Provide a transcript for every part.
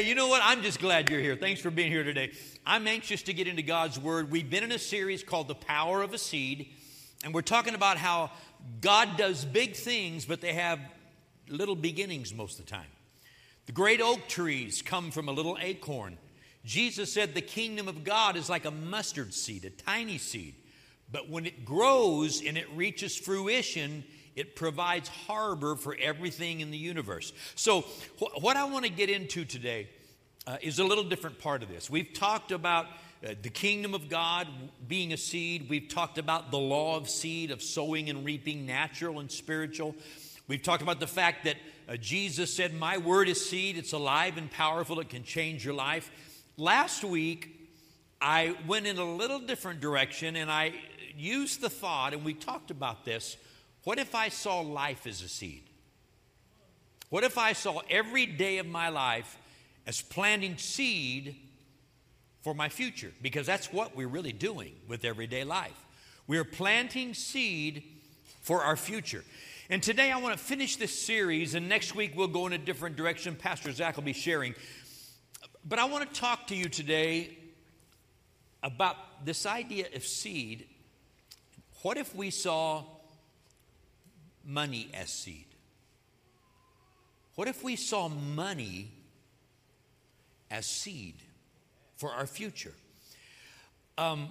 Hey, you know what? I'm just glad you're here. Thanks for being here today. I'm anxious to get into God's Word. We've been in a series called The Power of a Seed, and we're talking about how God does big things, but they have little beginnings most of the time. The great oak trees come from a little acorn. Jesus said the kingdom of God is like a mustard seed, a tiny seed. But when it grows and it reaches fruition, it provides harbor for everything in the universe. So, wh- what I want to get into today uh, is a little different part of this. We've talked about uh, the kingdom of God being a seed. We've talked about the law of seed, of sowing and reaping, natural and spiritual. We've talked about the fact that uh, Jesus said, My word is seed, it's alive and powerful, it can change your life. Last week, I went in a little different direction and I used the thought, and we talked about this what if I saw life as a seed? What if I saw every day of my life as planting seed for my future? Because that's what we're really doing with everyday life. We're planting seed for our future. And today I want to finish this series, and next week we'll go in a different direction. Pastor Zach will be sharing. But I want to talk to you today about this idea of seed. What if we saw money as seed? What if we saw money as seed for our future? Um,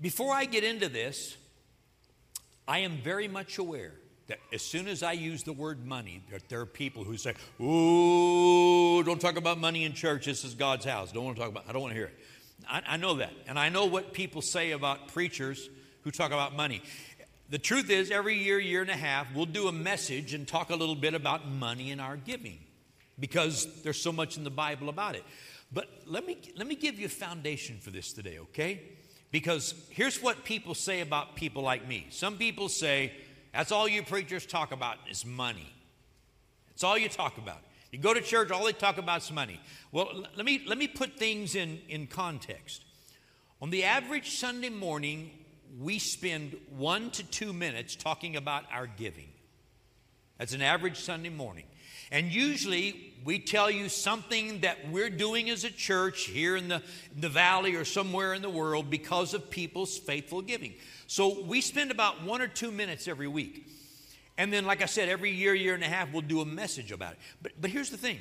before I get into this, I am very much aware that as soon as I use the word money, that there are people who say, Ooh, don't talk about money in church. This is God's house. Don't want to talk about I don't want to hear it. I, I know that. And I know what people say about preachers who talk about money. The truth is, every year, year and a half, we'll do a message and talk a little bit about money and our giving because there's so much in the Bible about it. But let me, let me give you a foundation for this today, okay? Because here's what people say about people like me. Some people say, that's all you preachers talk about is money. That's all you talk about. You go to church, all they talk about is money. Well, let me, let me put things in, in context. On the average Sunday morning, we spend one to two minutes talking about our giving. That's an average Sunday morning. And usually we tell you something that we're doing as a church here in the, in the valley or somewhere in the world because of people's faithful giving. So we spend about one or two minutes every week. And then, like I said, every year, year and a half, we'll do a message about it. But, but here's the thing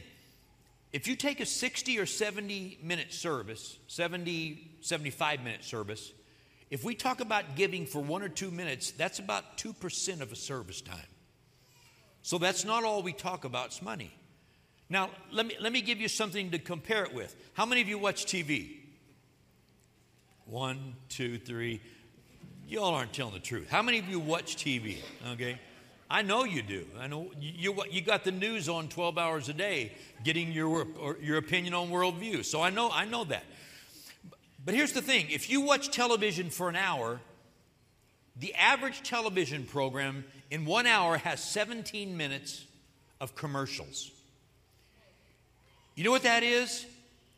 if you take a 60 or 70 minute service, 70, 75 minute service, if we talk about giving for one or two minutes, that's about 2% of a service time. So that's not all we talk about, it's money. Now, let me, let me give you something to compare it with. How many of you watch TV? One, two, three. You all aren't telling the truth. How many of you watch TV? Okay. I know you do. I know you, you, you got the news on 12 hours a day, getting your, your opinion on worldview. So I know, I know that. But here's the thing if you watch television for an hour, the average television program in one hour has 17 minutes of commercials. You know what that is?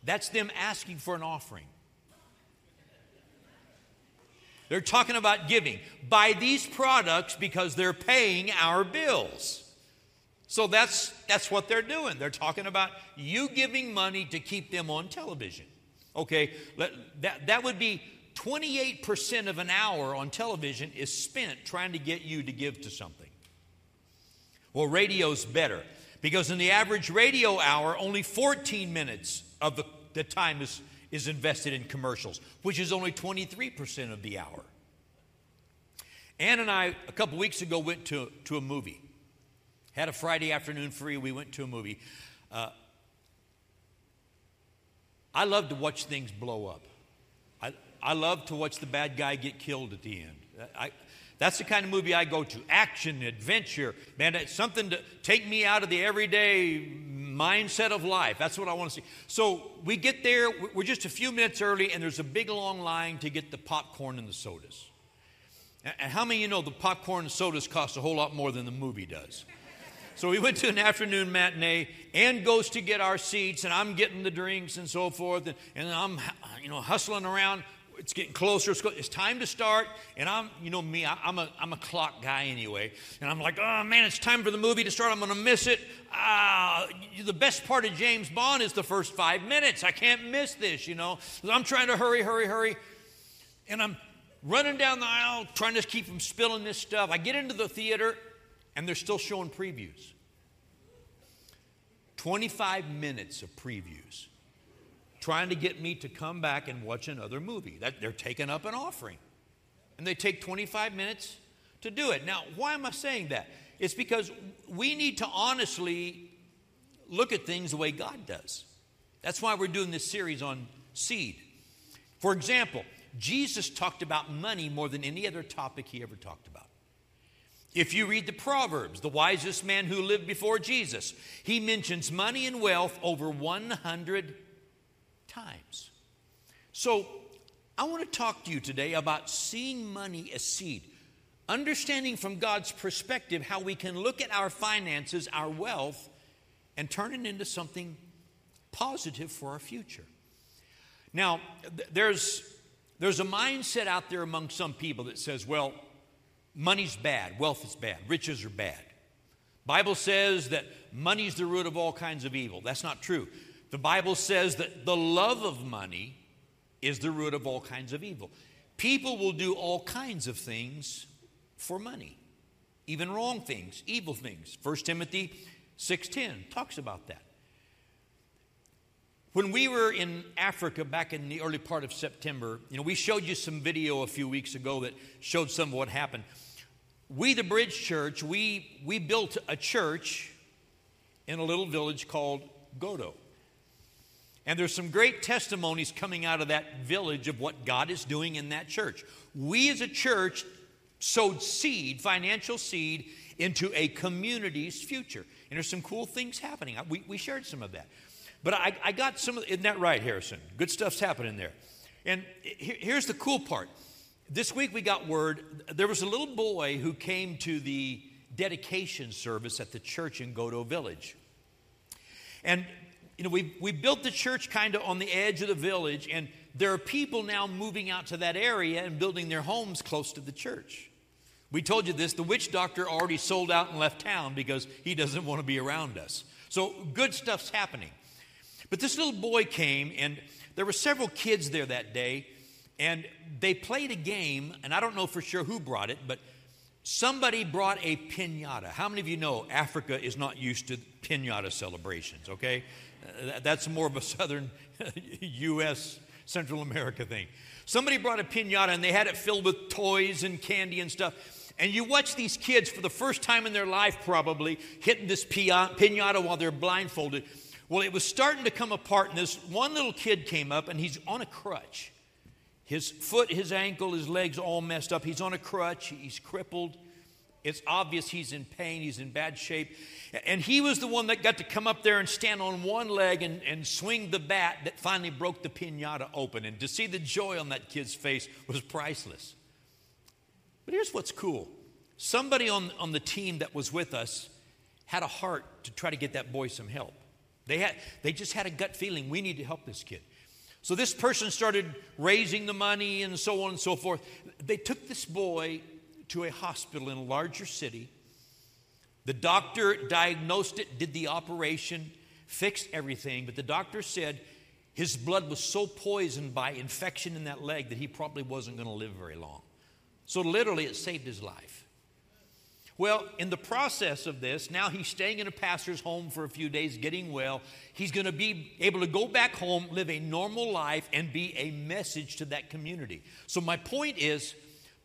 That's them asking for an offering. They're talking about giving. Buy these products because they're paying our bills. So that's, that's what they're doing. They're talking about you giving money to keep them on television. Okay, that, that would be 28% of an hour on television is spent trying to get you to give to something. Well, radio's better because in the average radio hour, only 14 minutes of the, the time is, is invested in commercials, which is only 23% of the hour. Ann and I, a couple weeks ago, went to, to a movie. Had a Friday afternoon free. We went to a movie. Uh, I love to watch things blow up. I, love to watch the bad guy get killed at the end. I, that's the kind of movie I go to action, adventure. Man, it's something to take me out of the everyday mindset of life. That's what I want to see. So we get there, we're just a few minutes early, and there's a big long line to get the popcorn and the sodas. And how many of you know the popcorn and sodas cost a whole lot more than the movie does? So we went to an afternoon matinee. Ann goes to get our seats, and I'm getting the drinks and so forth, and, and I'm you know hustling around. It's getting closer. It's, time to start. And I'm, you know me, I, am a, I'm a clock guy anyway. And I'm like, oh man, it's time for the movie to start. I'm going to miss it. Ah, the best part of James Bond is the first five minutes. I can't miss this, you know. I'm trying to hurry, hurry, hurry. And I'm running down the aisle trying to keep from spilling this stuff. I get into the theater and they're still showing previews. 25 minutes of previews trying to get me to come back and watch another movie. That they're taking up an offering. And they take 25 minutes to do it. Now, why am I saying that? It's because we need to honestly look at things the way God does. That's why we're doing this series on seed. For example, Jesus talked about money more than any other topic he ever talked about. If you read the Proverbs, the wisest man who lived before Jesus, he mentions money and wealth over 100 times. So, I want to talk to you today about seeing money as seed, understanding from God's perspective how we can look at our finances, our wealth, and turn it into something positive for our future. Now, there's, there's a mindset out there among some people that says, well, money's bad, wealth is bad, riches are bad. Bible says that money's the root of all kinds of evil. That's not true. The Bible says that the love of money is the root of all kinds of evil. People will do all kinds of things for money, even wrong things, evil things. 1 Timothy 6:10 talks about that. When we were in Africa back in the early part of September, you know, we showed you some video a few weeks ago that showed some of what happened. We, the Bridge Church, we, we built a church in a little village called Godo. And there's some great testimonies coming out of that village of what God is doing in that church. We as a church sowed seed, financial seed, into a community's future. And there's some cool things happening. We, we shared some of that. But I, I got some of, isn't that right, Harrison? Good stuff's happening there. And here's the cool part. This week we got word there was a little boy who came to the dedication service at the church in Godo Village. And you know, we we built the church kind of on the edge of the village, and there are people now moving out to that area and building their homes close to the church. We told you this the witch doctor already sold out and left town because he doesn't want to be around us. So good stuff's happening. But this little boy came, and there were several kids there that day, and they played a game, and I don't know for sure who brought it, but somebody brought a pinata. How many of you know Africa is not used to pinata celebrations, okay? That's more of a southern U.S. Central America thing. Somebody brought a pinata and they had it filled with toys and candy and stuff. And you watch these kids for the first time in their life, probably, hitting this pinata while they're blindfolded. Well, it was starting to come apart, and this one little kid came up and he's on a crutch. His foot, his ankle, his legs all messed up. He's on a crutch, he's crippled. It's obvious he's in pain, he's in bad shape. And he was the one that got to come up there and stand on one leg and, and swing the bat that finally broke the pinata open. And to see the joy on that kid's face was priceless. But here's what's cool somebody on, on the team that was with us had a heart to try to get that boy some help. They, had, they just had a gut feeling we need to help this kid. So this person started raising the money and so on and so forth. They took this boy to a hospital in a larger city. The doctor diagnosed it, did the operation, fixed everything, but the doctor said his blood was so poisoned by infection in that leg that he probably wasn't going to live very long. So, literally, it saved his life. Well, in the process of this, now he's staying in a pastor's home for a few days, getting well. He's going to be able to go back home, live a normal life, and be a message to that community. So, my point is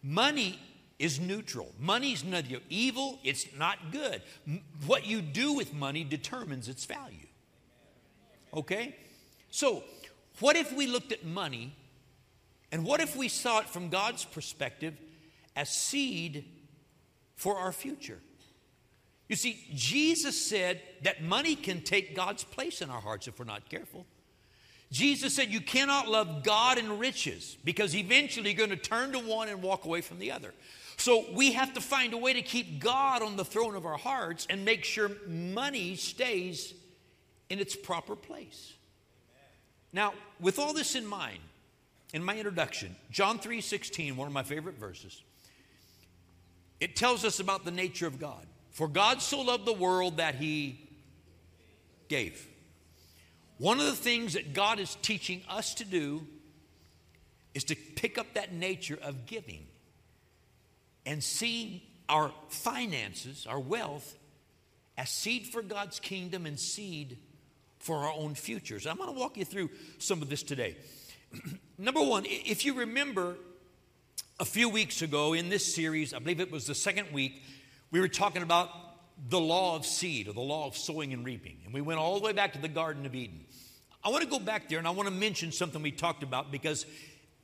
money is neutral. Money's neither evil, it's not good. What you do with money determines its value. Okay? So, what if we looked at money and what if we saw it from God's perspective as seed for our future? You see, Jesus said that money can take God's place in our hearts if we're not careful. Jesus said you cannot love God and riches because eventually you're going to turn to one and walk away from the other. So we have to find a way to keep God on the throne of our hearts and make sure money stays in its proper place. Now, with all this in mind, in my introduction, John 3 16, one of my favorite verses. It tells us about the nature of God. For God so loved the world that he gave. One of the things that God is teaching us to do is to pick up that nature of giving and see our finances, our wealth, as seed for God's kingdom and seed for our own futures. I'm going to walk you through some of this today. Number one, if you remember a few weeks ago in this series, I believe it was the second week, we were talking about the law of seed or the law of sowing and reaping. And we went all the way back to the Garden of Eden. I want to go back there and I want to mention something we talked about because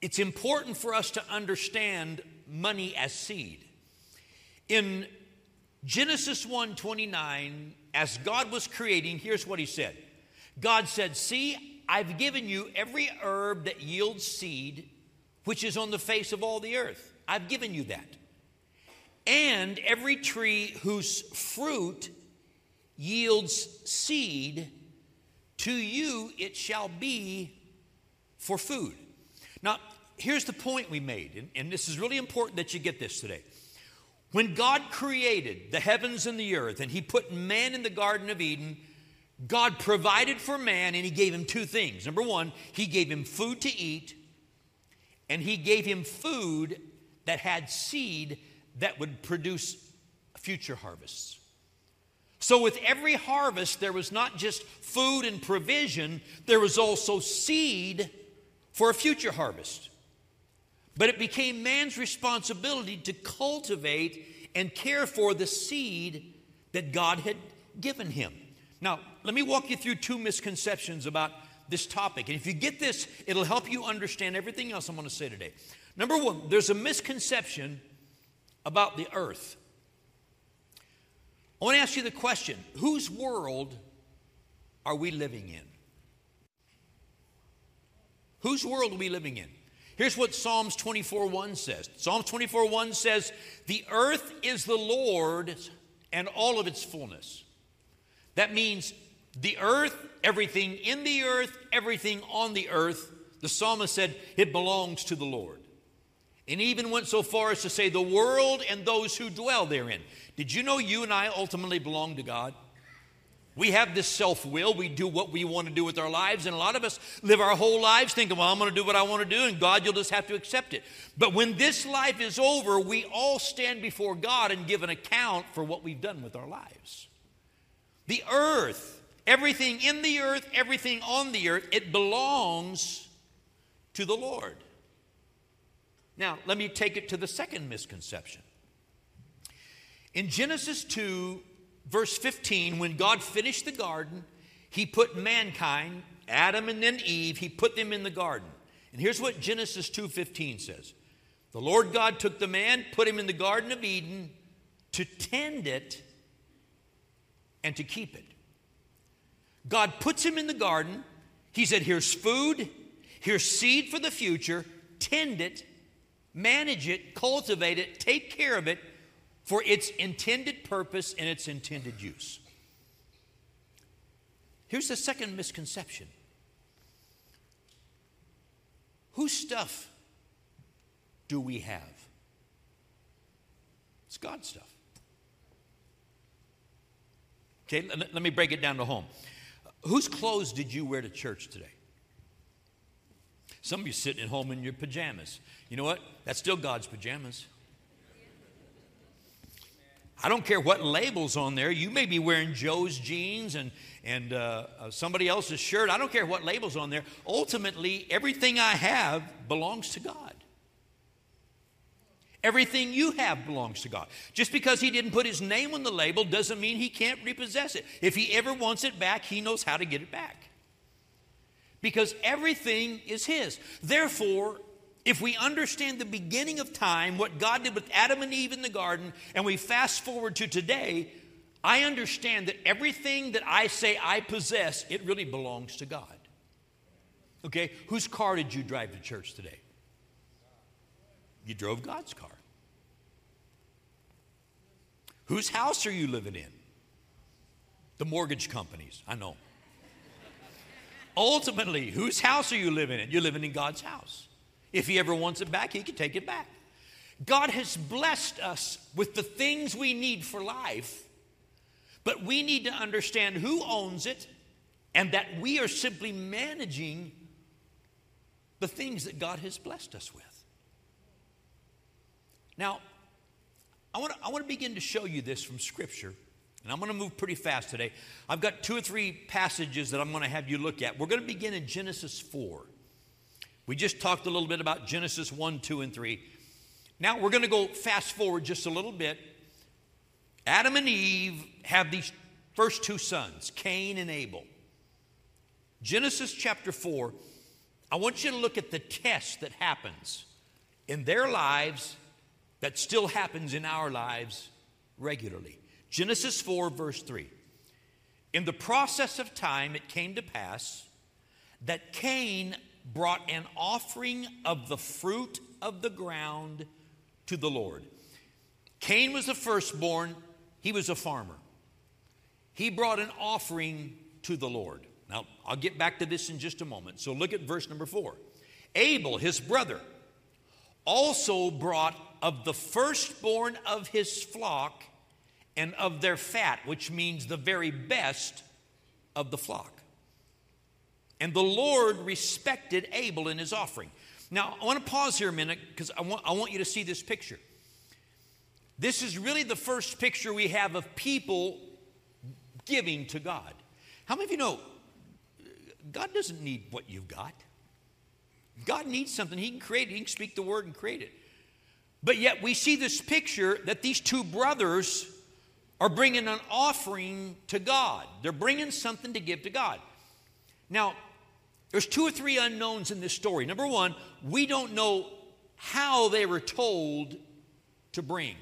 it's important for us to understand money as seed. In Genesis 1:29, as God was creating, here's what he said. God said, "See, I've given you every herb that yields seed, which is on the face of all the earth. I've given you that. And every tree whose fruit yields seed, to you it shall be for food. Now, here's the point we made, and, and, this is really important that you get this today. When God created the heavens and the earth, and He put man in the Garden of Eden, God provided for man, and He gave him two things. Number one, He gave him food to eat, and He gave him food that had seed that would produce future harvests. So, with every harvest, there was not just food and provision, there was also seed for a future harvest. But it became man's responsibility to cultivate and care for the seed that God had given him. Now, let me walk you through two misconceptions about this topic. And if you get this, it'll help you understand everything else I'm going to say today. Number one, there's a misconception about the earth. I want to ask you the question whose world are we living in? Whose world are we living in? Here's what Psalms 24 1 says Psalms 24 1 says, The earth is the Lord's and all of its fullness. That means the earth, everything in the earth, everything on the earth, the psalmist said, it belongs to the Lord. And even went so far as to say, the world and those who dwell therein. Did you know you and I ultimately belong to God? We have this self will. We do what we want to do with our lives. And a lot of us live our whole lives thinking, well, I'm going to do what I want to do, and God, you'll just have to accept it. But when this life is over, we all stand before God and give an account for what we've done with our lives. The earth, everything in the earth, everything on the earth, it belongs to the Lord. Now, let me take it to the second misconception. In Genesis 2, verse 15, when God finished the garden, he put mankind, Adam and then Eve, he put them in the garden. And here's what Genesis 2:15 says. The Lord God took the man, put him in the garden of Eden to tend it and to keep it. God puts him in the garden. He said, Here's food, here's seed for the future, tend it, manage it, cultivate it, take care of it for its intended purpose and its intended use. Here's the second misconception Whose stuff do we have? It's God's stuff. Okay, let me break it down to home. Whose clothes did you wear to church today? Some of you sitting at home in your pajamas. You know what? That's still God's pajamas. I don't care what label's on there. You may be wearing Joe's jeans and, and uh, uh, somebody else's shirt. I don't care what label's on there. Ultimately, everything I have belongs to God. Everything you have belongs to God. Just because He didn't put His name on the label doesn't mean He can't repossess it. If He ever wants it back, He knows how to get it back. Because everything is His. Therefore, if we understand the beginning of time, what God did with Adam and Eve in the garden, and we fast forward to today, I understand that everything that I say I possess, it really belongs to God. Okay, whose car did you drive to church today? You drove God's car. Whose house are you living in? The mortgage companies, I know. Ultimately, whose house are you living in? You're living in God's house. If he ever wants it back, he can take it back. God has blessed us with the things we need for life, but we need to understand who owns it and that we are simply managing the things that God has blessed us with. Now, I want to, I want to begin to show you this from Scripture, and I'm going to move pretty fast today. I've got two or three passages that I'm going to have you look at. We're going to begin in Genesis 4. We just talked a little bit about Genesis 1, 2, and 3. Now we're going to go fast forward just a little bit. Adam and Eve have these first two sons, Cain and Abel. Genesis chapter 4, I want you to look at the test that happens in their lives that still happens in our lives regularly. Genesis 4, verse 3. In the process of time, it came to pass that Cain brought an offering of the fruit of the ground to the Lord. Cain was the firstborn, he was a farmer. He brought an offering to the Lord. Now, I'll get back to this in just a moment. So look at verse number four. Abel, his brother, also brought of the firstborn of his flock and of their fat, which means the very best of the flock. And the Lord respected Abel in his offering. Now, I want to pause here a minute because I want, I want you to see this picture. This is really the first picture we have of people giving to God. How many of you know God doesn't need what you've got? God needs something. He can create it, He can speak the word and create it. But yet we see this picture that these two brothers are bringing an offering to God. They're bringing something to give to God. Now, there's two or three unknowns in this story. Number one, we don't know how they were told to bring.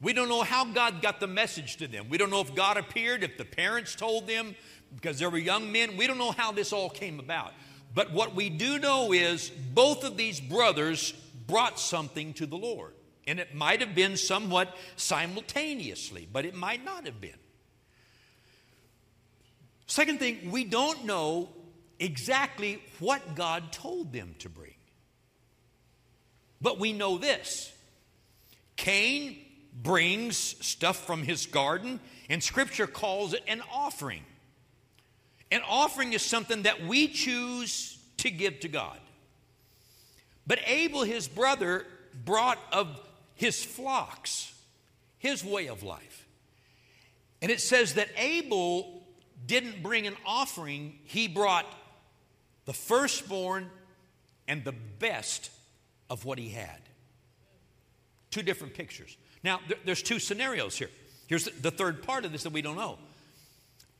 We don't know how God got the message to them. We don't know if God appeared, if the parents told them because they were young men. We don't know how this all came about. But what we do know is both of these brothers brought something to the Lord. And it might have been somewhat simultaneously, but it might not have been. Second thing, we don't know exactly what God told them to bring. But we know this Cain brings stuff from his garden, and Scripture calls it an offering. An offering is something that we choose to give to God. But Abel, his brother, brought of his flocks, his way of life. And it says that Abel didn't bring an offering, he brought the firstborn and the best of what he had. Two different pictures. Now, there's two scenarios here. Here's the third part of this that we don't know.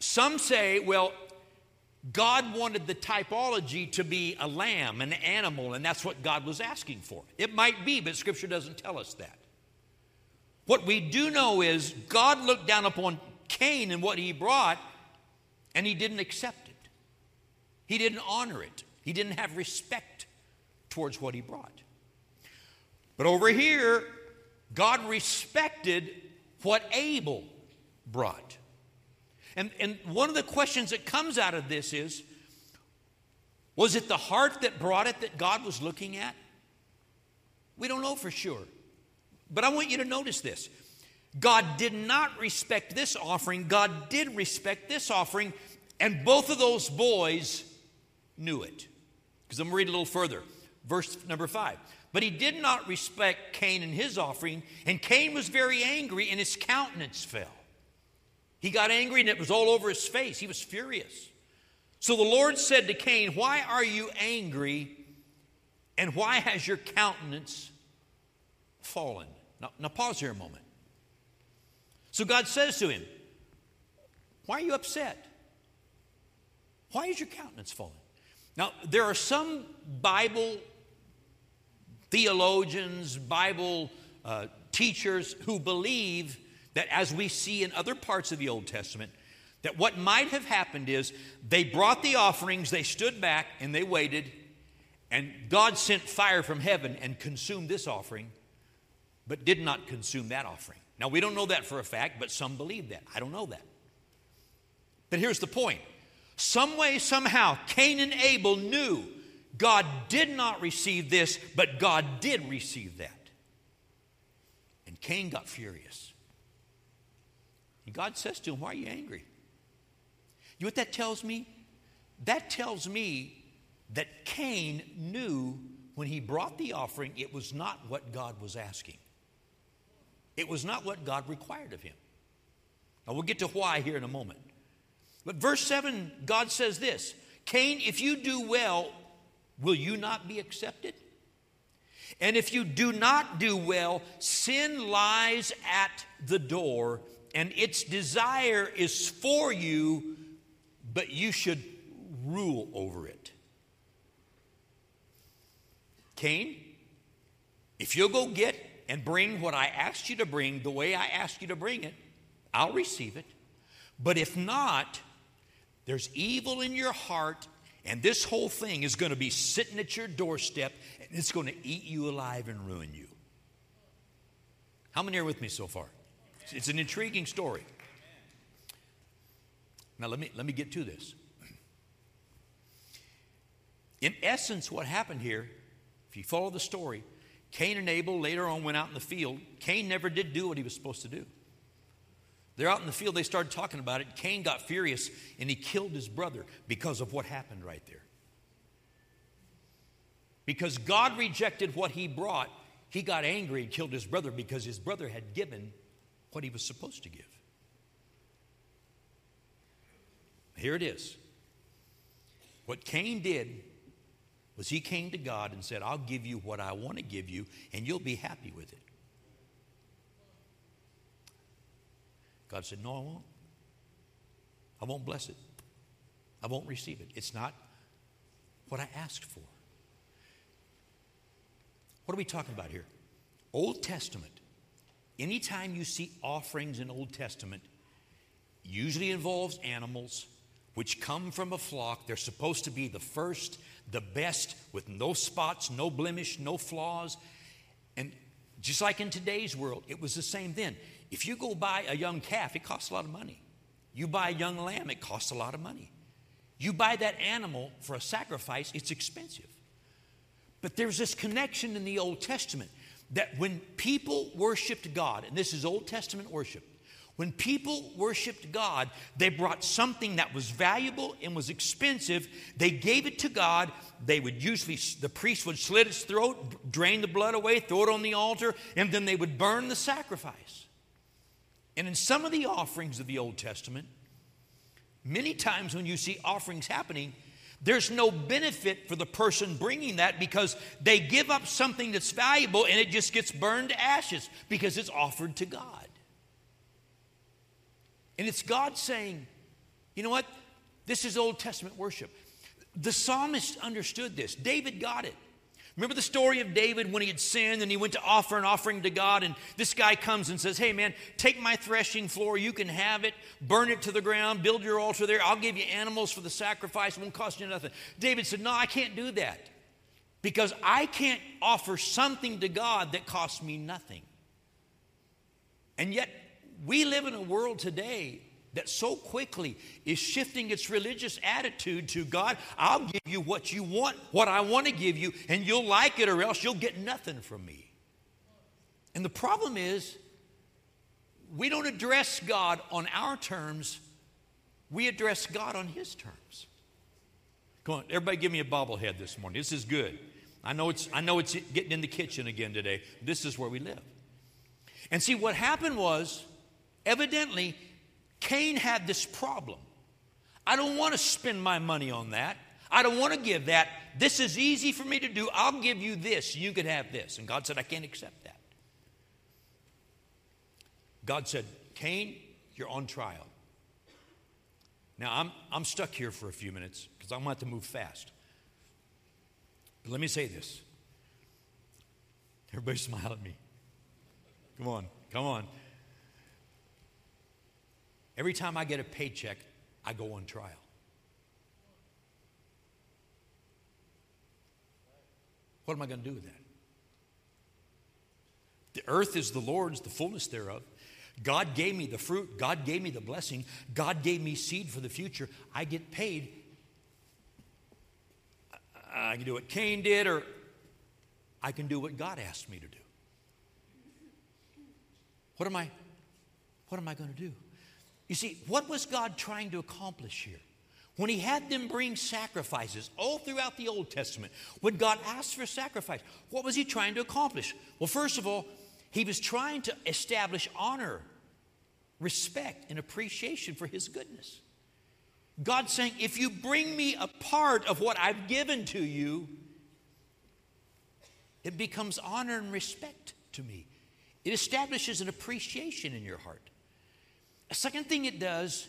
Some say, well, God wanted the typology to be a lamb, an animal, and that's what God was asking for. It might be, but Scripture doesn't tell us that. What we do know is God looked down upon Cain and what he brought, and he didn't accept it. He didn't honor it. He didn't have respect towards what he brought. But over here, God respected what Abel brought. And, and one of the questions that comes out of this is was it the heart that brought it that God was looking at? We don't know for sure. But I want you to notice this God did not respect this offering, God did respect this offering, and both of those boys knew it. Because I'm going to read a little further. Verse number five. But he did not respect Cain and his offering, and Cain was very angry, and his countenance fell. He got angry, and it was all over his face. He was furious. So the Lord said to Cain, Why are you angry, and why has your countenance fallen? Now, now pause here a moment. So God says to him, Why are you upset? Why is your countenance fallen? Now, there are some Bible theologians, Bible uh, teachers who believe that, as we see in other parts of the Old Testament, that what might have happened is they brought the offerings, they stood back, and they waited, and God sent fire from heaven and consumed this offering, but did not consume that offering. Now, we don't know that for a fact, but some believe that. I don't know that. But here's the point some way, somehow, Cain and Abel knew God did not receive this, but God did receive that. And Cain got furious. And God says to him, Why are you angry? You know what that tells me? That tells me that Cain knew when he brought the offering, it was not what God was asking. It was not what God required of him. Now, we'll get to why here in a moment. But verse 7, God says this Cain, if you do well, will you not be accepted? And if you do not do well, sin lies at the door, and its desire is for you, but you should rule over it. Cain, if you'll go get and bring what I asked you to bring the way I asked you to bring it, I'll receive it. But if not, there's evil in your heart, and this whole thing is going to be sitting at your doorstep, and it's going to eat you alive and ruin you. How many are with me so far? It's an intriguing story. Now, let me, let me get to this. In essence, what happened here, if you follow the story, Cain and Abel later on went out in the field. Cain never did do what he was supposed to do. They're out in the field, they started talking about it. Cain got furious and he killed his brother because of what happened right there. Because God rejected what he brought, he got angry and killed his brother because his brother had given what he was supposed to give. Here it is. What Cain did was he came to God and said, I'll give you what I want to give you, and you'll be happy with it. God said, No, I won't. I won't bless it. I won't receive it. It's not what I asked for. What are we talking about here? Old Testament. Anytime you see offerings in Old Testament, usually involves animals which come from a flock. They're supposed to be the first, the best, with no spots, no blemish, no flaws. And just like in today's world, it was the same then. If you go buy a young calf, it costs a lot of money. You buy a young lamb, it costs a lot of money. You buy that animal for a sacrifice, it's expensive. But there's this connection in the Old Testament that when people worshiped God, and this is Old Testament worship, when people worshiped God, they brought something that was valuable and was expensive. They gave it to God. They would usually, the priest would slit its throat, drain the blood away, throw it on the altar, and then they would burn the sacrifice. And in some of the offerings of the Old Testament, many times when you see offerings happening, there's no benefit for the person bringing that because they give up something that's valuable and it just gets burned to ashes because it's offered to God. And it's God saying, you know what? This is Old Testament worship. The psalmist understood this. David got it. Remember the story of David when he had sinned and he went to offer an offering to God, and this guy comes and says, Hey man, take my threshing floor, you can have it, burn it to the ground, build your altar there, I'll give you animals for the sacrifice, it won't cost you nothing. David said, No, I can't do that because I can't offer something to God that costs me nothing. And yet, we live in a world today that so quickly is shifting its religious attitude to God, I'll give you what you want, what I want to give you, and you'll like it or else you'll get nothing from me. And the problem is, we don't address God on our terms, we address God on His terms. Come on, everybody give me a bobblehead this morning. This is good. I know it's, I know it's getting in the kitchen again today. This is where we live. And see, what happened was, evidently, Cain had this problem. I don't want to spend my money on that. I don't want to give that. This is easy for me to do. I'll give you this. You could have this. And God said, I can't accept that. God said, Cain, you're on trial. Now, I'm, I'm stuck here for a few minutes because I'm about to move fast. But let me say this. Everybody smile at me. Come on, come on. Every time I get a paycheck, I go on trial. What am I going to do with that? The earth is the Lord's, the fullness thereof. God gave me the fruit. God gave me the blessing. God gave me seed for the future. I get paid. I can do what Cain did, or I can do what God asked me to do. What am I, what am I going to do? You see, what was God trying to accomplish here? When he had them bring sacrifices all throughout the Old Testament, when God asked for sacrifice, what was he trying to accomplish? Well, first of all, he was trying to establish honor, respect, and appreciation for his goodness. God's saying, if you bring me a part of what I've given to you, it becomes honor and respect to me. It establishes an appreciation in your heart. A second thing it does,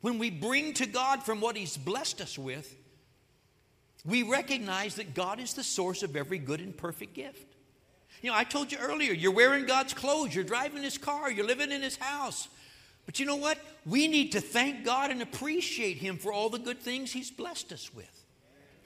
when we bring to God from what He's blessed us with, we recognize that God is the source of every good and perfect gift. You know, I told you earlier, you're wearing God's clothes, you're driving His car, you're living in His house. But you know what? We need to thank God and appreciate Him for all the good things He's blessed us with.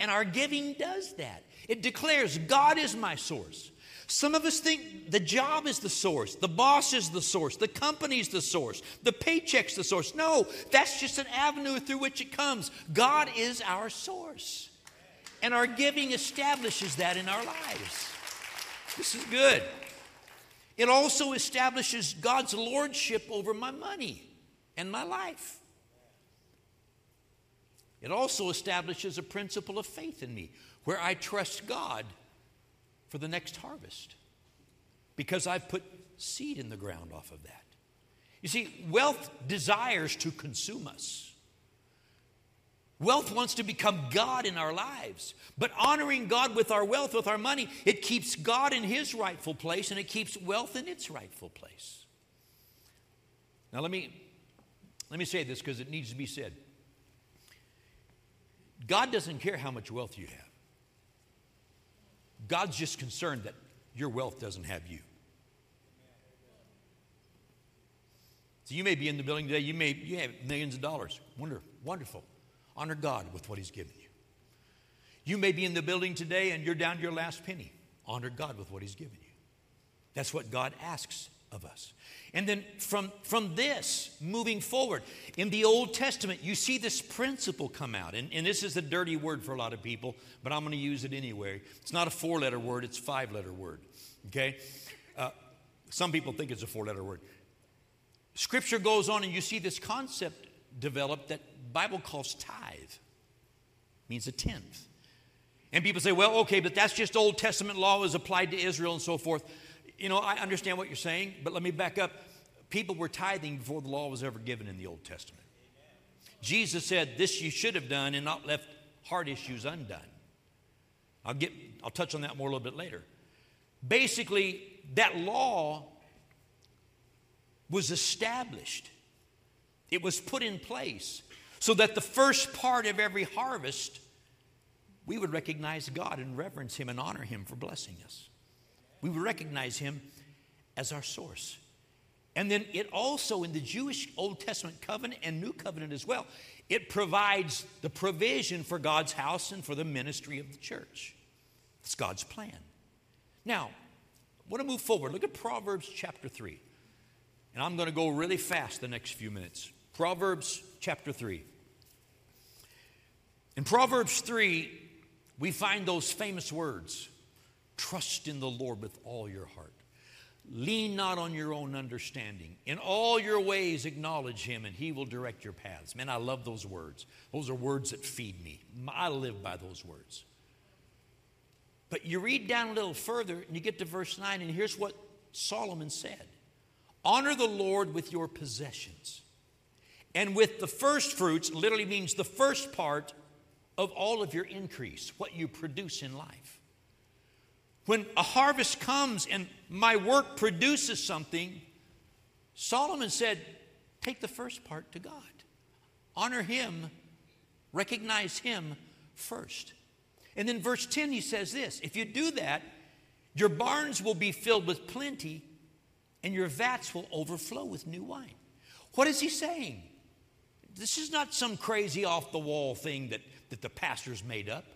And our giving does that. It declares, God is my source. Some of us think the job is the source, the boss is the source, the company's the source, the paycheck's the source. No, that's just an avenue through which it comes. God is our source. And our giving establishes that in our lives. This is good. It also establishes God's lordship over my money and my life. It also establishes a principle of faith in me where I trust God for the next harvest because I've put seed in the ground off of that. You see, wealth desires to consume us. Wealth wants to become God in our lives. But honoring God with our wealth, with our money, it keeps God in his rightful place and it keeps wealth in its rightful place. Now let me let me say this because it needs to be said. God doesn't care how much wealth you have. God's just concerned that your wealth doesn't have you. So you may be in the building today, you may you have millions of dollars. Wonder, wonderful. Honor God with what He's given you. You may be in the building today and you're down to your last penny. Honor God with what He's given you. That's what God asks of us. And then from, from this, moving forward, in the Old Testament, you see this principle come out. And, and this is a dirty word for a lot of people, but I'm going to use it anyway. It's not a four letter word, it's five letter word. Okay? Uh, some people think it's a four letter word. Scripture goes on, and you see this concept developed that Bible calls tithe. means a tenth. And people say, well, okay, but that's just Old Testament law was applied to Israel and so forth you know, I understand what you're saying, but let me back up. People were tithing before the law was ever given in the Old Testament. Jesus said, This you should have done and not left heart issues undone. I'll get I'll touch on that more a little bit later. Basically, that law was established. It was put in place so that the first part of every harvest we would recognize God and reverence him and honor him for blessing us. We would recognize him as our source. And then it also, in the Jewish Old Testament covenant and New Covenant as well, it provides the provision for God's house and for the ministry of the church. It's God's plan. Now, I want to move forward. Look at Proverbs chapter 3. And I'm going to go really fast the next few minutes. Proverbs chapter 3. In Proverbs 3, we find those famous words Trust in the Lord with all your heart. Lean not on your own understanding. In all your ways, acknowledge Him, and He will direct your paths. Man, I love those words. Those are words that feed me. I live by those words. But you read down a little further, and you get to verse 9, and here's what Solomon said Honor the Lord with your possessions, and with the first fruits, literally means the first part of all of your increase, what you produce in life. When a harvest comes and my work produces something, Solomon said, Take the first part to God. Honor Him, recognize Him first. And then verse 10, he says this If you do that, your barns will be filled with plenty, and your vats will overflow with new wine. What is he saying? This is not some crazy off the wall thing that, that the pastor's made up.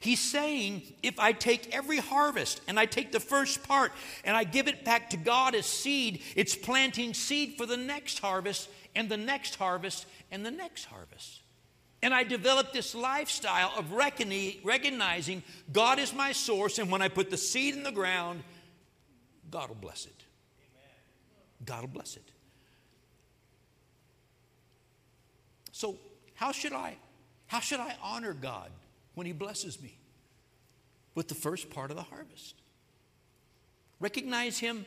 He's saying, if I take every harvest and I take the first part and I give it back to God as seed, it's planting seed for the next harvest and the next harvest and the next harvest. And I developed this lifestyle of recognizing God is my source, and when I put the seed in the ground, God will bless it. God will bless it. So, how should I how should I honor God when he blesses me? With the first part of the harvest. Recognize him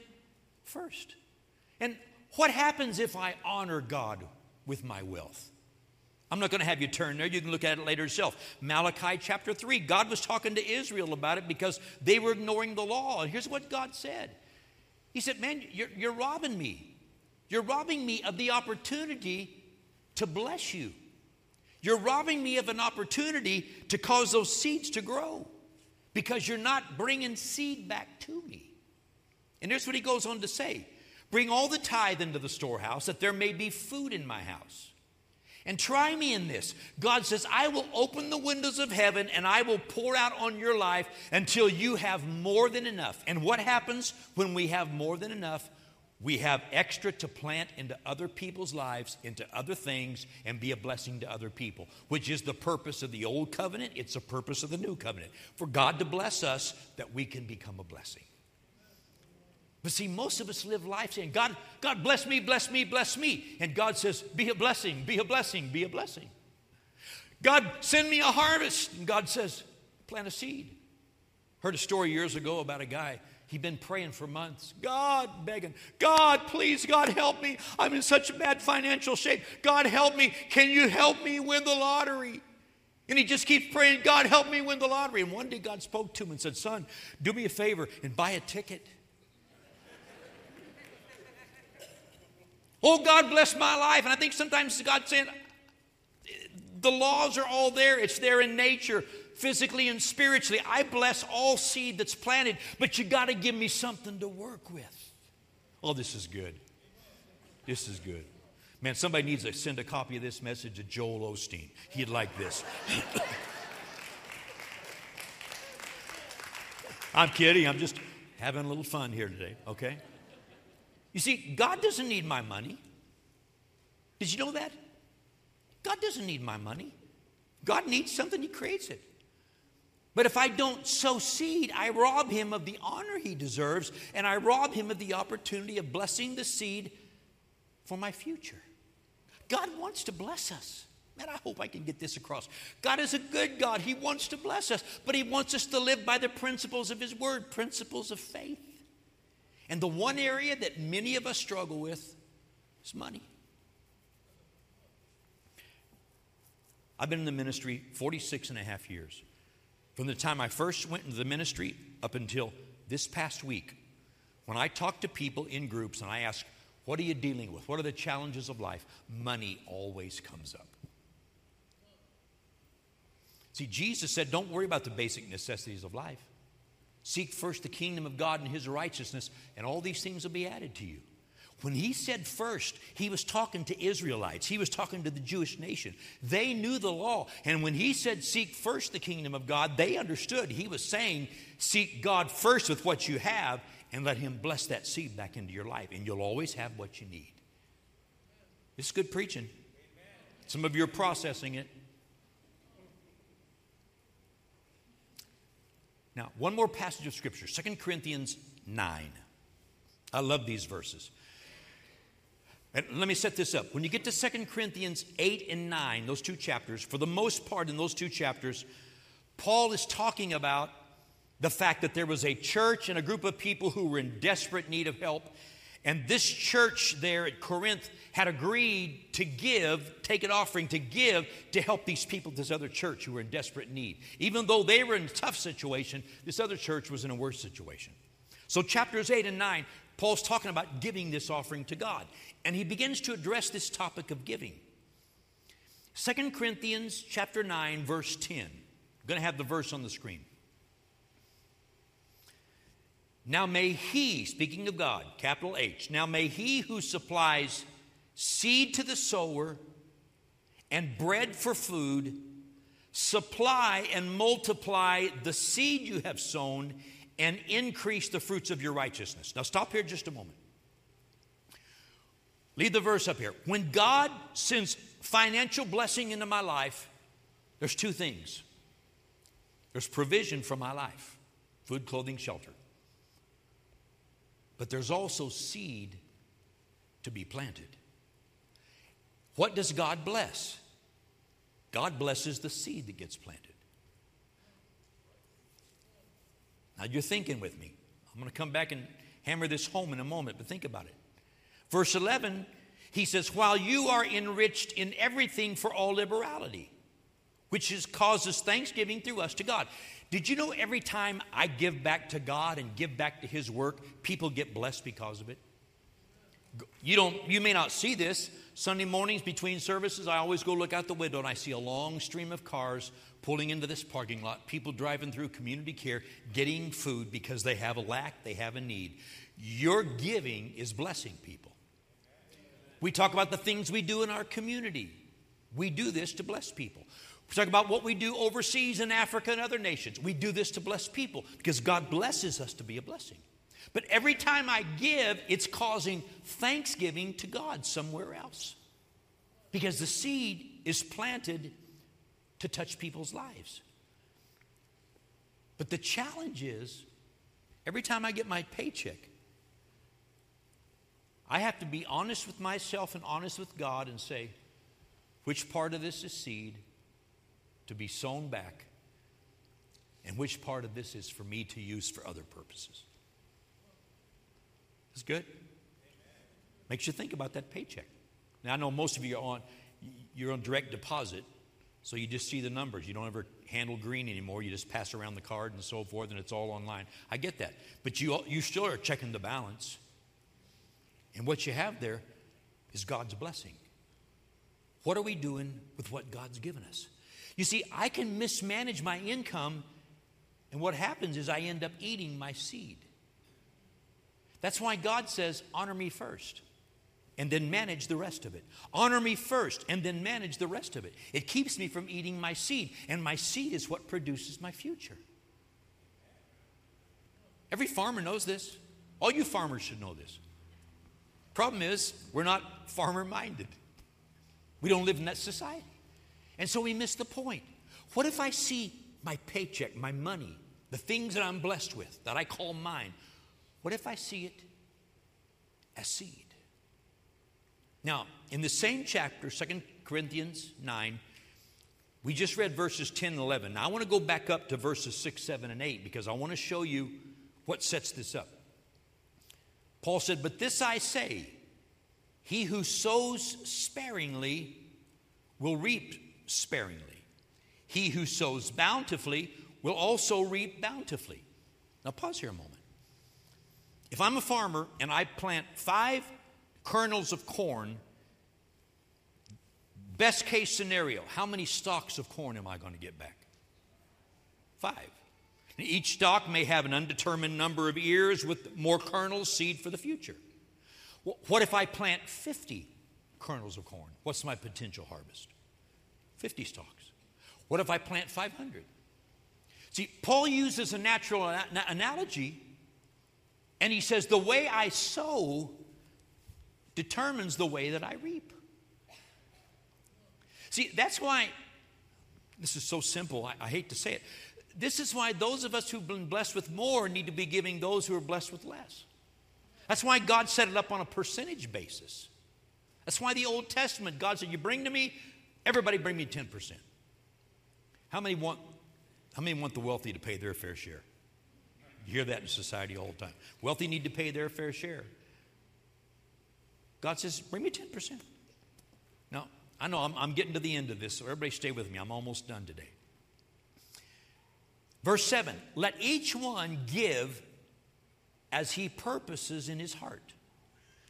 first. And what happens if I honor God with my wealth? I'm not going to have you turn there. You can look at it later yourself. Malachi chapter 3. God was talking to Israel about it because they were ignoring the law. And here's what God said He said, Man, you're, you're robbing me. You're robbing me of the opportunity to bless you. You're robbing me of an opportunity to cause those seeds to grow because you're not bringing seed back to me. And here's what he goes on to say Bring all the tithe into the storehouse that there may be food in my house. And try me in this. God says, I will open the windows of heaven and I will pour out on your life until you have more than enough. And what happens when we have more than enough? We have extra to plant into other people's lives, into other things, and be a blessing to other people, which is the purpose of the old covenant. It's the purpose of the new covenant. For God to bless us that we can become a blessing. But see, most of us live life saying, God, God bless me, bless me, bless me. And God says, be a blessing, be a blessing, be a blessing. God, send me a harvest. And God says, plant a seed. Heard a story years ago about a guy. He'd been praying for months. God, begging, God, please, God, help me. I'm in such bad financial shape. God, help me. Can you help me win the lottery? And he just keeps praying, God, help me win the lottery. And one day God spoke to him and said, Son, do me a favor and buy a ticket. Oh, God bless my life. And I think sometimes God's saying, the laws are all there, it's there in nature, physically and spiritually. I bless all seed that's planted, but you got to give me something to work with. Oh, this is good. This is good. Man, somebody needs to send a copy of this message to Joel Osteen. He'd like this. I'm kidding. I'm just having a little fun here today, okay? You see, God doesn't need my money. Did you know that? God doesn't need my money. God needs something, He creates it. But if I don't sow seed, I rob Him of the honor He deserves, and I rob Him of the opportunity of blessing the seed for my future. God wants to bless us. Man, I hope I can get this across. God is a good God. He wants to bless us, but He wants us to live by the principles of His Word, principles of faith. And the one area that many of us struggle with is money. I've been in the ministry 46 and a half years. From the time I first went into the ministry up until this past week, when I talk to people in groups and I ask, What are you dealing with? What are the challenges of life? Money always comes up. See, Jesus said, Don't worry about the basic necessities of life. Seek first the kingdom of God and his righteousness, and all these things will be added to you. When he said first, he was talking to Israelites. He was talking to the Jewish nation. They knew the law. And when he said, Seek first the kingdom of God, they understood. He was saying, Seek God first with what you have and let him bless that seed back into your life, and you'll always have what you need. It's good preaching. Some of you are processing it. Now, one more passage of Scripture, 2 Corinthians 9. I love these verses. And let me set this up. When you get to 2 Corinthians 8 and 9, those two chapters, for the most part in those two chapters, Paul is talking about the fact that there was a church and a group of people who were in desperate need of help, and this church there at Corinth had agreed to give, take an offering to give to help these people, this other church who were in desperate need. Even though they were in a tough situation, this other church was in a worse situation. So, chapters 8 and 9, Paul's talking about giving this offering to God. And he begins to address this topic of giving. 2 Corinthians chapter 9, verse 10. I'm going to have the verse on the screen. Now may he, speaking of God, capital H, now may he who supplies seed to the sower and bread for food supply and multiply the seed you have sown and increase the fruits of your righteousness. Now stop here just a moment. Leave the verse up here. When God sends financial blessing into my life, There's two things there's provision for my life food, clothing, shelter. But there's also seed to be planted. What does God bless? God blesses the seed that gets planted. Now you're thinking with me. I'm going to come back and hammer this home in a moment, but think about it. Verse 11, he says, While you are enriched in everything for all liberality, which is, causes thanksgiving through us to God. Did you know every time I give back to God and give back to His work, people get blessed because of it? You don't you may not see this. Sunday mornings between services, I always go look out the window and I see a long stream of cars pulling into this parking lot, people driving through community care, getting food because they have a lack, they have a need. Your giving is blessing people. We talk about the things we do in our community. We do this to bless people. We talk about what we do overseas in Africa and other nations. We do this to bless people because God blesses us to be a blessing. But every time I give, it's causing thanksgiving to God somewhere else. Because the seed is planted to touch people's lives. But the challenge is every time I get my paycheck, I have to be honest with myself and honest with God and say, which part of this is seed to be sown back, and which part of this is for me to use for other purposes. Is good? Makes you think about that paycheck. Now I know most of you are on you're on direct deposit, so you just see the numbers. You don't ever handle green anymore. You just pass around the card and so forth, and it's all online. I get that, but you you still are checking the balance, and what you have there is God's blessing. What are we doing with what God's given us? You see, I can mismanage my income, and what happens is I end up eating my seed. That's why God says, honor me first and then manage the rest of it. Honor me first and then manage the rest of it. It keeps me from eating my seed, and my seed is what produces my future. Every farmer knows this. All you farmers should know this. Problem is, we're not farmer minded. We don't live in that society. And so we miss the point. What if I see my paycheck, my money, the things that I'm blessed with, that I call mine, what if I see it as seed? Now, in the same chapter, 2 Corinthians 9, we just read verses 10 and 11. Now, I want to go back up to verses 6, 7, and 8 because I want to show you what sets this up. Paul said, But this I say, he who sows sparingly will reap sparingly. He who sows bountifully will also reap bountifully. Now, pause here a moment. If I'm a farmer and I plant five kernels of corn, best case scenario, how many stalks of corn am I going to get back? Five. Each stalk may have an undetermined number of ears with more kernels, seed for the future. What if I plant 50 kernels of corn? What's my potential harvest? 50 stalks. What if I plant 500? See, Paul uses a natural analogy, and he says, The way I sow determines the way that I reap. See, that's why, this is so simple, I, I hate to say it. This is why those of us who've been blessed with more need to be giving those who are blessed with less. That's why God set it up on a percentage basis. That's why the Old Testament, God said, You bring to me, everybody bring me 10%. How many want, how many want the wealthy to pay their fair share? You hear that in society all the time. Wealthy need to pay their fair share. God says, bring me 10%. Now, I know I'm, I'm getting to the end of this, so everybody stay with me. I'm almost done today. Verse 7 Let each one give as he purposes in his heart,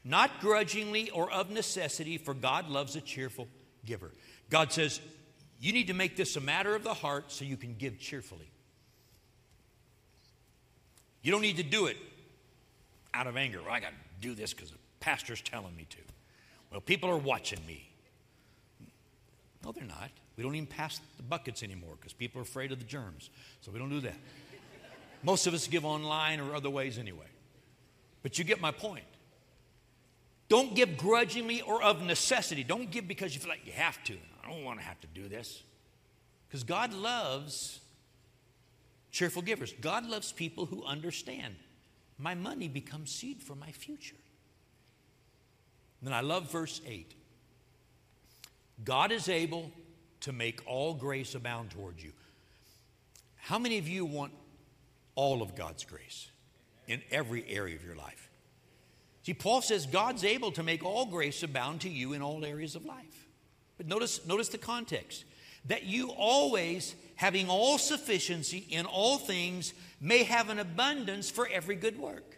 not grudgingly or of necessity, for God loves a cheerful giver. God says, You need to make this a matter of the heart so you can give cheerfully. You don't need to do it out of anger. Well, I got to do this because the pastor's telling me to. Well, people are watching me. No, they're not. We don't even pass the buckets anymore because people are afraid of the germs. So we don't do that. Most of us give online or other ways anyway. But you get my point. Don't give grudgingly or of necessity. Don't give because you feel like you have to. I don't want to have to do this. Because God loves cheerful givers. God loves people who understand my money becomes seed for my future. And then I love verse 8. God is able to make all grace abound towards you. How many of you want all of God's grace in every area of your life? See, Paul says God's able to make all grace abound to you in all areas of life. But notice, notice the context that you always, having all sufficiency in all things, may have an abundance for every good work.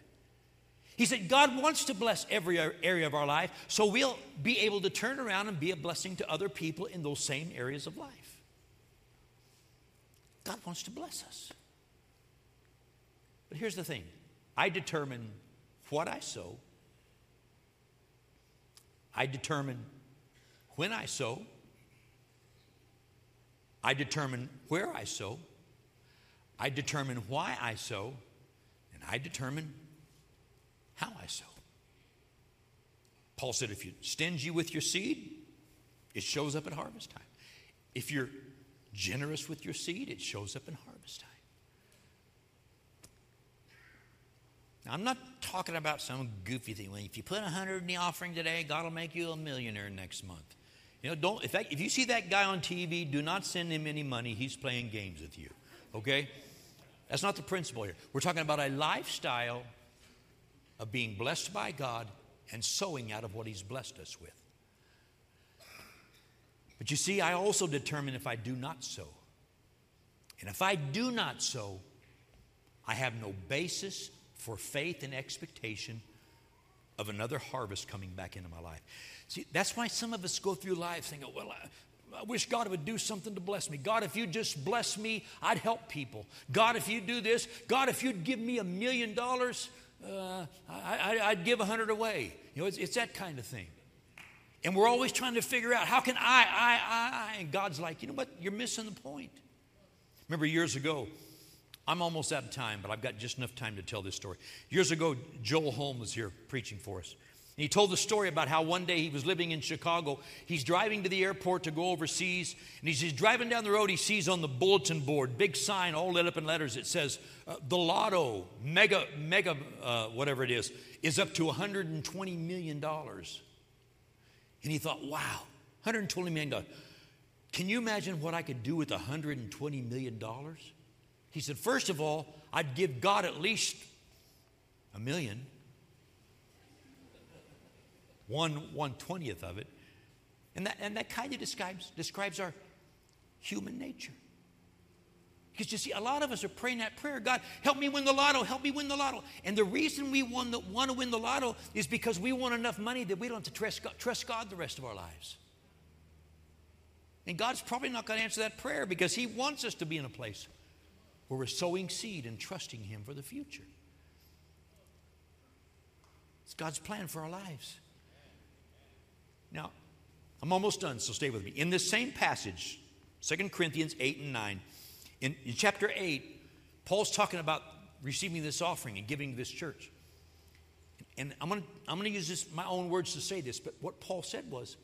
He said, God wants to bless every area of our life, so we'll be able to turn around and be a blessing to other people in those same areas of life. God wants to bless us. But here's the thing. I determine what I sow, I determine when I sow, I determine where I sow, I determine why I sow, and I determine how I sow. Paul said, if you're stingy with your seed, it shows up at harvest time. If you're generous with your seed, it shows up in harvest time. Now, I'm not talking about some goofy thing. Well, if you put a hundred in the offering today, God will make you a millionaire next month. You know, don't if, that, if you see that guy on TV, do not send him any money. He's playing games with you. Okay? That's not the principle here. We're talking about a lifestyle of being blessed by God and sowing out of what He's blessed us with. But you see, I also determine if I do not sow. And if I do not sow, I have no basis for faith and expectation of another harvest coming back into my life. See, that's why some of us go through life thinking, well, I, I wish God would do something to bless me. God, if you just bless me, I'd help people. God, if you do this, God, if you'd give me a million dollars, uh, I, would give a hundred away. You know, it's, it's that kind of thing. And we're always trying to figure out how can I, I, I, I. And God's like, you know what? You're missing the point. Remember years ago, I'm almost out of time, but I've got just enough time to tell this story. Years ago, Joel Holm was here preaching for us. And he told the story about how one day he was living in Chicago. He's driving to the airport to go overseas, and he's, driving down the road. He sees on the bulletin board, big sign, all lit up in letters. It says, uh, "The Lotto, mega, mega, uh, whatever it is, is up to 120 million dollars." And he thought, "Wow, 120 million dollars. Can you imagine what I could do with 120 million dollars?" He said, first of all, I'd give God at least a million." One one twentieth of it. And that, and that kind of describes, describes our human nature. Because you see, a lot of us are praying that prayer God, help me win the lotto, help me win the lotto. And the reason we want to, want to win the lotto is because we want enough money that we don't have to trust God, trust God the rest of our lives. And God's probably not going to answer that prayer because He wants us to be in a place where we're sowing seed and trusting Him for the future. It's God's plan for our lives. Now, I'm almost done, so stay with me. In this same passage, 2 Corinthians 8 and 9, in, in chapter 8, Paul's talking about receiving this offering and giving to this church. And I'm going to I'm going to use this, my own words to say this, but what Paul said was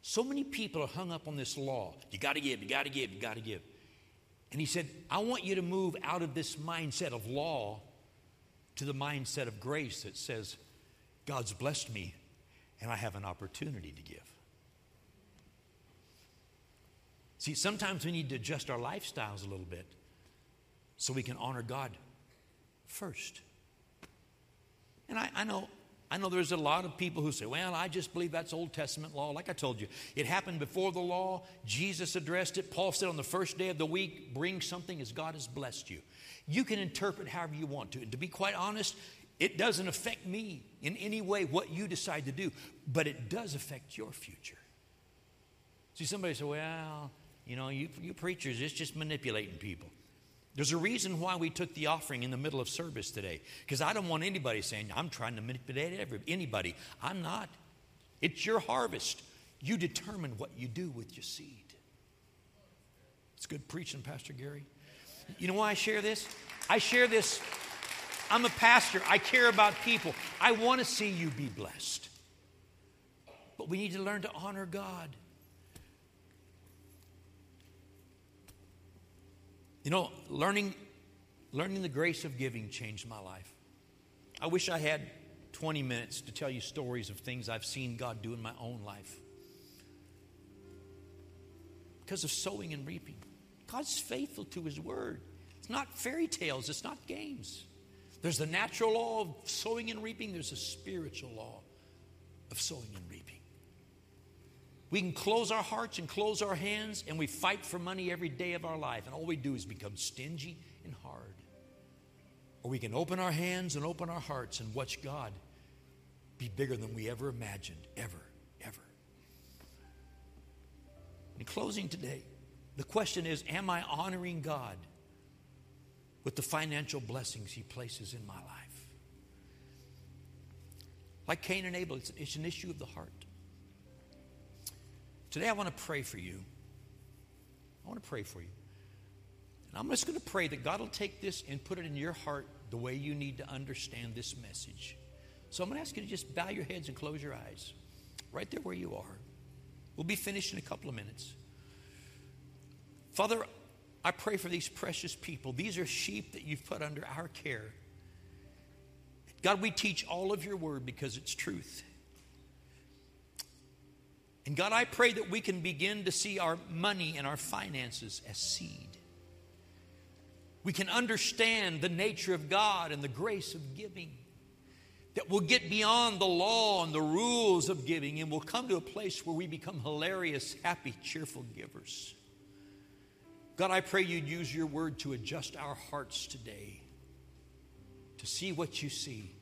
so many people are hung up on this law. You got to give, you got to give, you got to give. And he said, I want you to move out of this mindset of law to the mindset of grace that says, God's blessed me and I have an opportunity to give. See, sometimes we need to adjust our lifestyles a little bit so we can honor God first. And I, I, know, I know there's a lot of people who say, well, I just believe that's Old Testament law. Like I told you, it happened before the law. Jesus addressed it. Paul said on the first day of the week, bring something as God has blessed you. You can interpret however you want to. And to be quite honest, it doesn't affect me in any way what you decide to do, but it does affect your future. See, somebody say, well, you know, you, you preachers, it's just manipulating people. There's a reason why we took the offering in the middle of service today, because I don't want anybody saying, I'm trying to manipulate every, anybody. I'm not. It's your harvest. You determine what you do with your seed. It's good preaching, Pastor Gary. You know why I share this? I share this I'm a pastor. I care about people. I want to see you be blessed. But we need to learn to honor God. You know, learning, learning the grace of giving changed my life. I wish I had 20 minutes to tell you stories of things I've seen God do in my own life. Because of sowing and reaping. God's faithful to His word. It's not fairy tales, it's not games. There's the natural law of sowing and reaping, there's a spiritual law of sowing and reaping. We can close our hearts and close our hands, and we fight for money every day of our life, and all we do is become stingy and hard. Or we can open our hands and open our hearts and watch God be bigger than we ever imagined, ever, ever. In closing today, the question is Am I honoring God with the financial blessings He places in my life? Like Cain and Abel, it's, it's an issue of the heart. Today, I want to pray for you. I want to pray for you. And I'm just going to pray that God will take this and put it in your heart the way you need to understand this message. So I'm going to ask you to just bow your heads and close your eyes right there where you are. We'll be finished in a couple of minutes. Father, I pray for these precious people. These are sheep that you've put under our care. God, we teach all of your word because it's truth. And God, I pray that we can begin to see our money and our finances as seed. We can understand the nature of God and the grace of giving. That we'll get beyond the law and the rules of giving and we'll come to a place where we become hilarious, happy, cheerful givers. God, I pray you'd use your word to adjust our hearts today, to see what you see,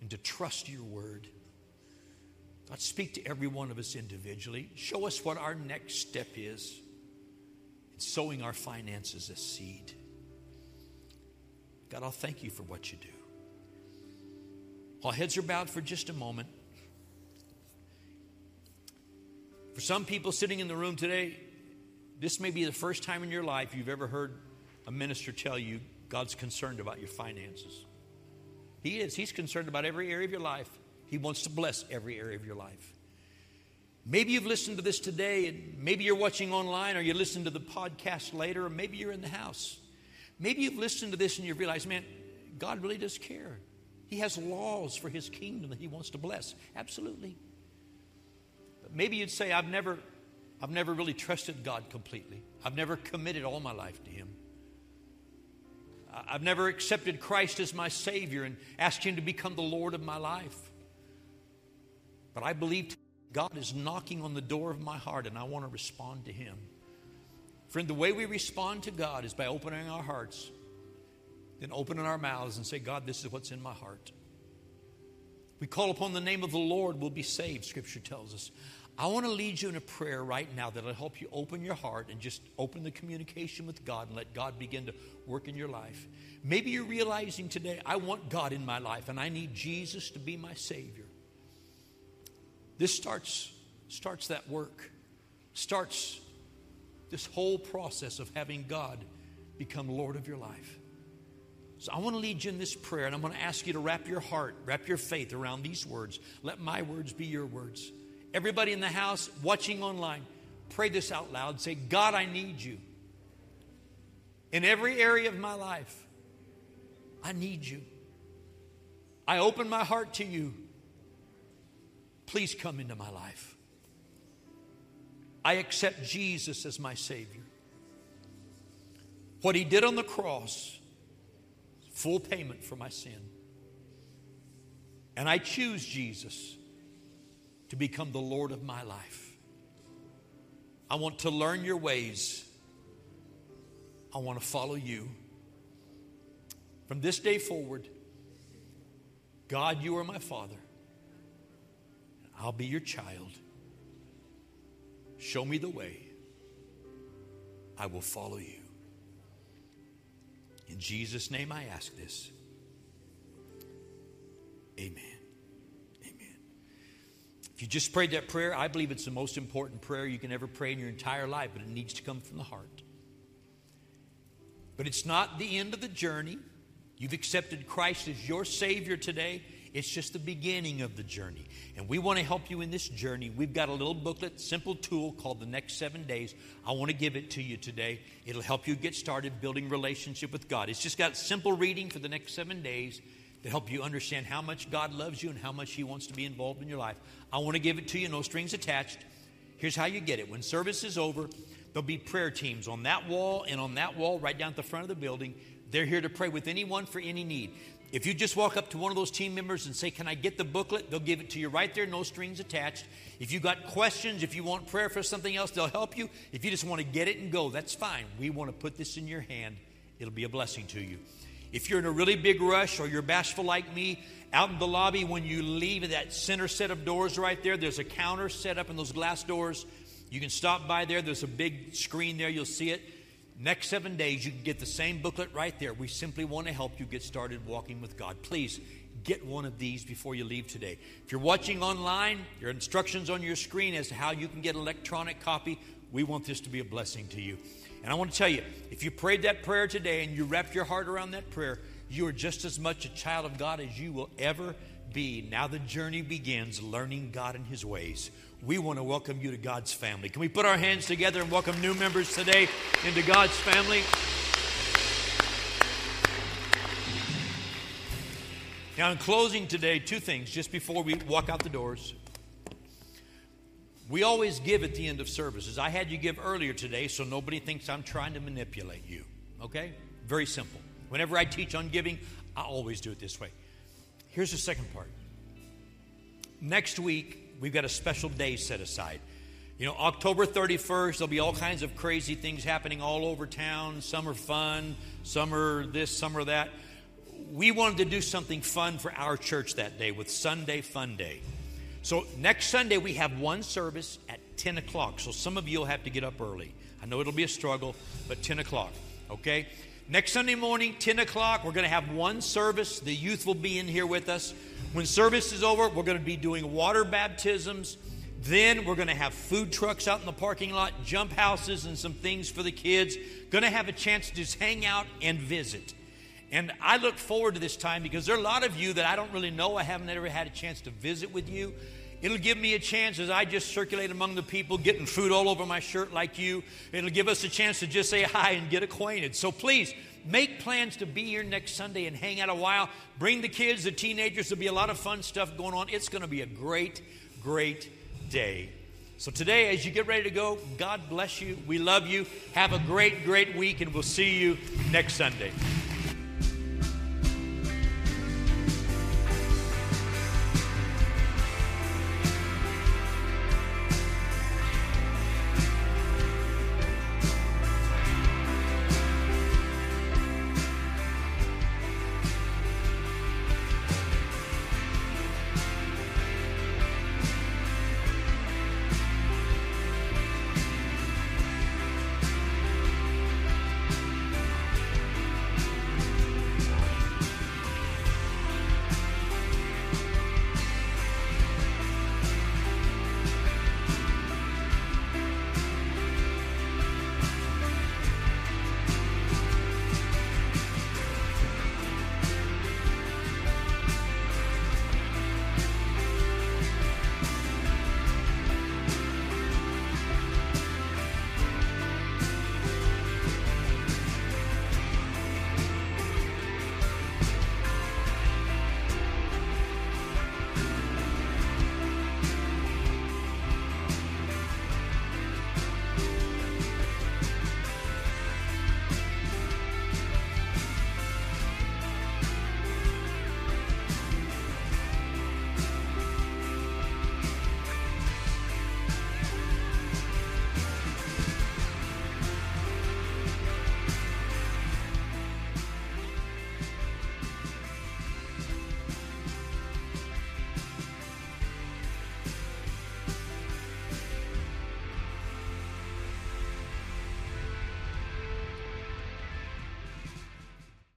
and to trust your word. God, speak to every one of us individually. Show us what our next step is in sowing our finances as seed. God, I'll thank you for what you do. While heads are bowed for just a moment, for some people sitting in the room today, this may be the first time in your life you've ever heard a minister tell you God's concerned about your finances. He is. He's concerned about every area of your life. He wants to bless every area of your life. Maybe you've listened to this today, and maybe you're watching online, or you listen to the podcast later, or maybe you're in the house. Maybe you've listened to this and you've realized, man, God really does care. He has laws for His kingdom that He wants to bless. Absolutely. But maybe you'd say, I've never I've never really trusted God completely. I've never committed all my life to Him. I've never accepted Christ as my Savior and asked Him to become the Lord of my life. But I believe God is knocking on the door of my heart and I want to respond to Him. Friend, the way we respond to God is by opening our hearts, then opening our mouths and say, God, this is what's in my heart. We call upon the name of the Lord, we'll be saved, Scripture tells us. I want to lead you in a prayer right now that'll help you open your heart and just open the communication with God and let God begin to work in your life. Maybe you're realizing today, I want God in my life and I need Jesus to be my Savior. This starts, starts that work, starts this whole process of having God become Lord of your life. So I want to lead you in this prayer and I'm going to ask you to wrap your heart, wrap your faith around these words. Let my words be your words. Everybody in the house, watching online, pray this out loud. Say, God, I need you. In every area of my life, I need you. I open my heart to you. Please come into my life. I accept Jesus as my Savior. What He did on the cross, full payment for my sin. And I choose Jesus to become the Lord of my life. I want to learn your ways. I want to follow you. From this day forward, God, you are my Father. I'll be your child. Show me the way. I will follow you. In Jesus' name I ask this. Amen. If you just prayed that prayer, I believe it's the most important prayer you can ever pray in your entire life, but it needs to come from the heart. But it's not the end of the journey. You've accepted Christ as your Savior today. It's just the beginning of the journey. And we want to help you in this journey. We've got a little booklet, simple tool called The Next Seven Days. I want to give it to you today. It'll help you get started building relationship with God. It's just got simple reading for the next seven days to help you understand how much God loves you and how much He wants to be involved in your life. I want to give it to you, no strings attached. Here's how you get it. When service is over, there'll be prayer teams on that wall and on that wall right down at the front of the building. They're here to pray with anyone for any need. If you just walk up to one of those team members and say, Can I get the booklet? They'll give it to you right there, no strings attached. If you've got questions, if you want prayer for something else, they'll help you. If you just want to get it and go, that's fine. We want to put this in your hand, it'll be a blessing to you. If you're in a really big rush or you're bashful like me, out in the lobby, when you leave that center set of doors right there, there's a counter set up in those glass doors. You can stop by there. There's a big screen there. You'll see it. Next seven days, you can get the same booklet right there. We simply want to help you get started walking with God. Please get one of these before you leave today. If you're watching online, your instructions on your screen as to how you can get electronic copy. We want this to be a blessing to you. And I want to tell you, if you prayed that prayer today and you wrapped your heart around that prayer, you are just as much a child of God as you will ever be. Now the journey begins learning God and His ways. We want to welcome you to God's family. Can we put our hands together and welcome new members today into God's family? Now, in closing today, two things just before we walk out the doors. We always give at the end of services. I had you give earlier today so nobody thinks I'm trying to manipulate you. Okay? Very simple. Whenever I teach on giving, I always do it this way. Here's the second part. Next week, we've got a special day set aside. You know, October 31st, there'll be all kinds of crazy things happening all over town. Some are fun, some are this, some are that. We wanted to do something fun for our church that day with Sunday Fun Day. So next Sunday, we have one service at 10 o'clock. So some of you will have to get up early. I know it'll be a struggle, but 10 o'clock, okay? Next Sunday morning, 10 o'clock, we're going to have one service. The youth will be in here with us. When service is over, we're going to be doing water baptisms. Then we're going to have food trucks out in the parking lot, jump houses, and some things for the kids. Going to have a chance to just hang out and visit. And I look forward to this time because there are a lot of you that I don't really know. I haven't ever had a chance to visit with you. It'll give me a chance as I just circulate among the people, getting food all over my shirt like you. It'll give us a chance to just say hi and get acquainted. So please make plans to be here next Sunday and hang out a while. Bring the kids, the teenagers. There'll be a lot of fun stuff going on. It's going to be a great, great day. So today, as you get ready to go, God bless you. We love you. Have a great, great week, and we'll see you next Sunday.